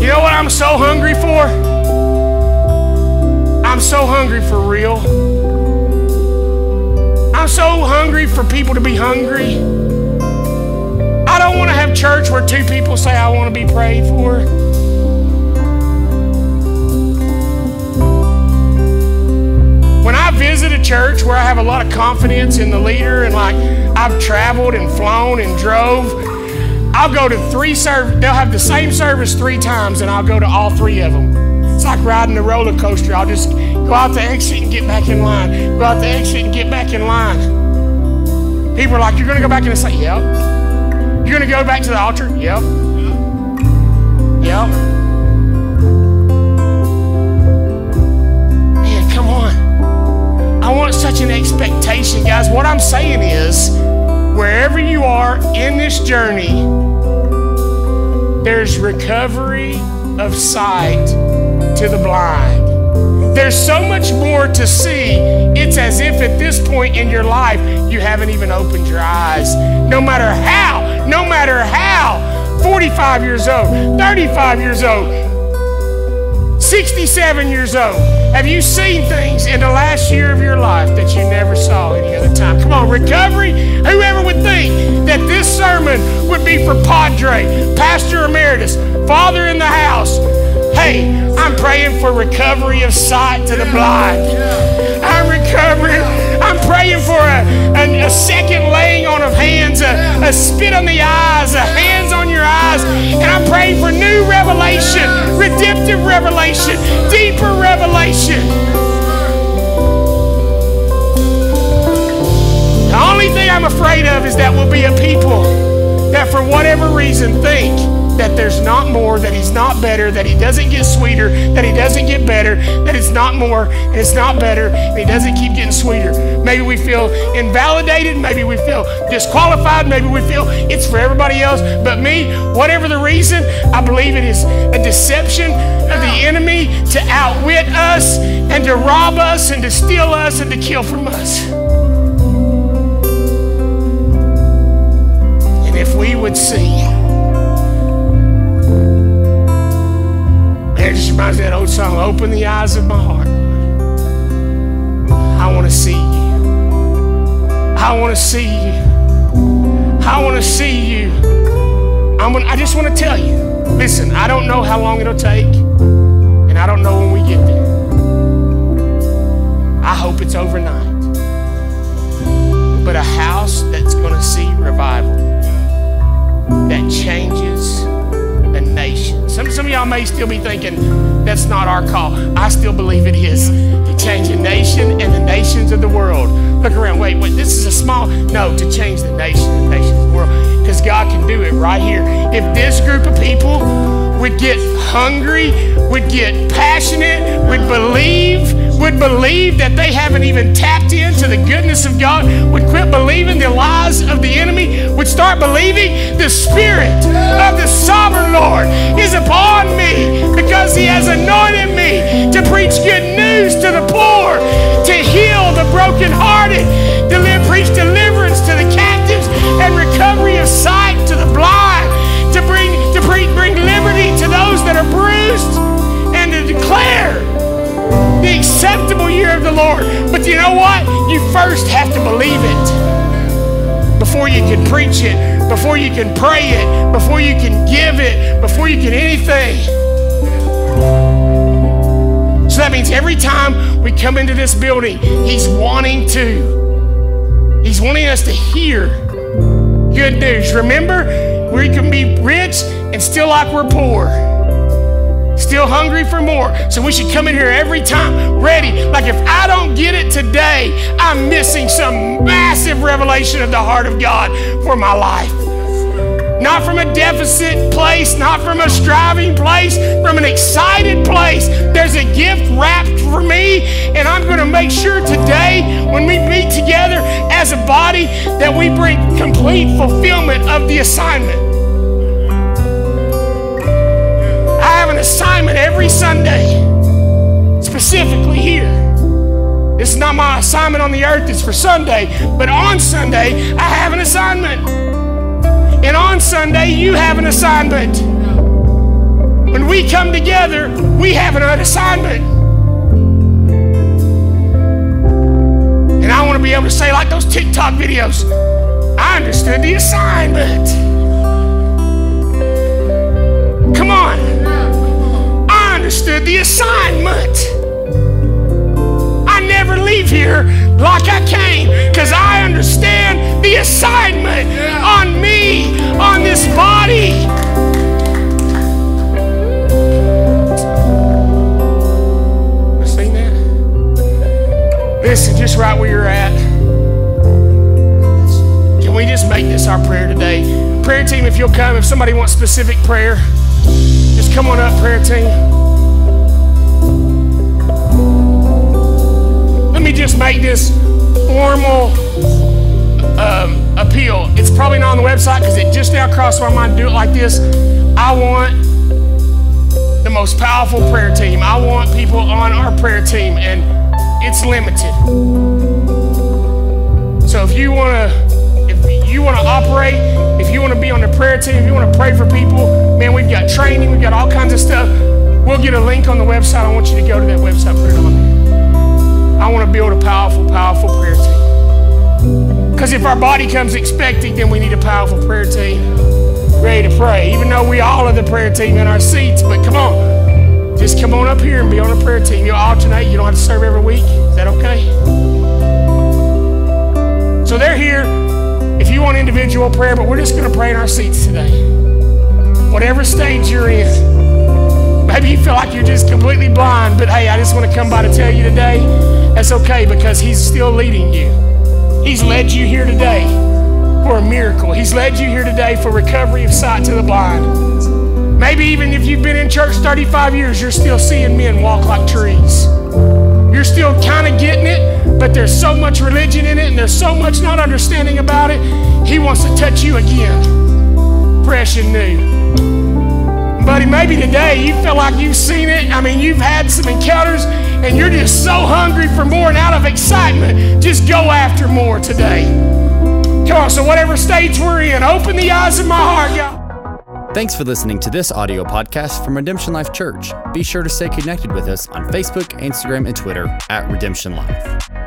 you know what I'm so hungry for? I'm so hungry for real. I'm so hungry for people to be hungry. I don't want to have church where two people say, I want to be prayed for. Visit a church where I have a lot of confidence in the leader and like I've traveled and flown and drove, I'll go to three service. They'll have the same service three times, and I'll go to all three of them. It's like riding a roller coaster. I'll just go out the exit and get back in line. Go out the exit and get back in line. People are like, "You're to go back and say, yep." You're to go back to the altar, yep. Yep. Such an expectation, guys. What I'm saying is, wherever you are in this journey, there's recovery of sight to the blind. There's so much more to see. It's as if at this point in your life, you haven't even opened your eyes. No matter how, no matter how, 45 years old, 35 years old, 67 years old, have you seen things in the last year of your life that you never saw any other time? Come on, recovery. Whoever would think that this sermon would be for Padre, Pastor Emeritus, Father in the house. Hey, I'm praying for recovery of sight to the blind. I'm recovering. Praying for a, a, a second laying on of hands, a, a spit on the eyes, a hands on your eyes. And I'm praying for new revelation, redemptive revelation, deeper revelation. The only thing I'm afraid of is that we'll be a people that, for whatever reason, think that there's not more, that he's not better, that he doesn't get sweeter, that he doesn't get better, that it's not more, and it's not better, and he doesn't keep getting sweeter. Maybe we feel invalidated, maybe we feel disqualified, maybe we feel it's for everybody else but me. Whatever the reason, I believe it is a deception of the enemy to outwit us and to rob us and to steal us and to kill from us. And if we would see, It reminds me of that old song, Open the Eyes of My Heart. I want to see you. I want to see you. I want to see you. I'm gonna, I just want to tell you listen, I don't know how long it'll take, and I don't know when we get there. I hope it's overnight. But a house that's going to see revival that changes a nation. Some, some of y'all may still be thinking that's not our call. I still believe it is to change a nation and the nations of the world. Look around. Wait, wait. This is a small. No, to change the nation, the nations of the world, because God can do it right here. If this group of people would get hungry, would get passionate, would believe, would believe that they haven't even tapped into the goodness of God, would quit believing the lies of the enemy, would start believing the Spirit Lord is upon me because He has anointed me to preach good news to the poor, to heal the brokenhearted, to live, preach deliverance to the captives and recovery of sight to the blind, to bring to pre- bring liberty to those that are bruised, and to declare the acceptable year of the Lord. But you know what? You first have to believe it before you can preach it, before you can pray it, before you can give it, before you can anything. So that means every time we come into this building, He's wanting to. He's wanting us to hear good news. Remember, we can be rich and still like we're poor still hungry for more. So we should come in here every time ready. Like if I don't get it today, I'm missing some massive revelation of the heart of God for my life. Not from a deficit place not from a striving place, from an excited place. There's a gift wrapped for me, and I'm going to make sure today, when we meet together as a body, that we bring complete fulfillment of the assignment. Have an assignment every Sunday, specifically here. Is not my assignment on the earth, it's for Sunday. But on Sunday, I have an assignment. And on Sunday, you have an assignment. When we come together, we have an assignment. And I want to be able to say, like those TikTok videos, I understood the assignment. Understood the assignment I never leave here like I came because I understand the assignment on me, on this body. Seen that? Listen, just right where you're at. Can we just make this our prayer today? Prayer team, if you'll come, if somebody wants specific prayer, just come on up, prayer team. Me just make this formal um, appeal. It's probably not on the website because it just now crossed my mind to do it like this. I want the most powerful prayer team. I want people on our prayer team, and it's limited. So if you want to, if you want to operate, if you want to be on the prayer team, if you want to pray for people, man, we've got training, we've got all kinds of stuff. We'll get a link on the website. I want you to go to that website, put it on. I want to build a powerful, powerful prayer team. Because if our body comes expecting, then we need a powerful prayer team ready to pray. Even though we all are the prayer team in our seats, but come on. Just come on up here and be on a prayer team. You'll alternate. You don't have to serve every week. Is that okay? So they're here if you want individual prayer, but we're just going to pray in our seats today. Whatever stage you're in. Maybe you feel like you're just completely blind, but hey, I just want to come by to tell you today that's okay because He's still leading you. He's led you here today for a miracle. He's led you here today for recovery of sight to the blind. Maybe even if you've been in church 35 years, you're still seeing men walk like trees. You're still kind of getting it, but there's so much religion in it and there's so much not understanding about it. He wants to touch you again, fresh and new. Buddy, maybe today you feel like you've seen it. I mean, you've had some encounters and you're just so hungry for more and out of excitement, just go after more today. Come on, so whatever stage we're in, open the eyes of my heart, God. Thanks for listening to this audio podcast from Redemption Life Church. Be sure to stay connected with us on Facebook, Instagram, and Twitter at Redemption Life.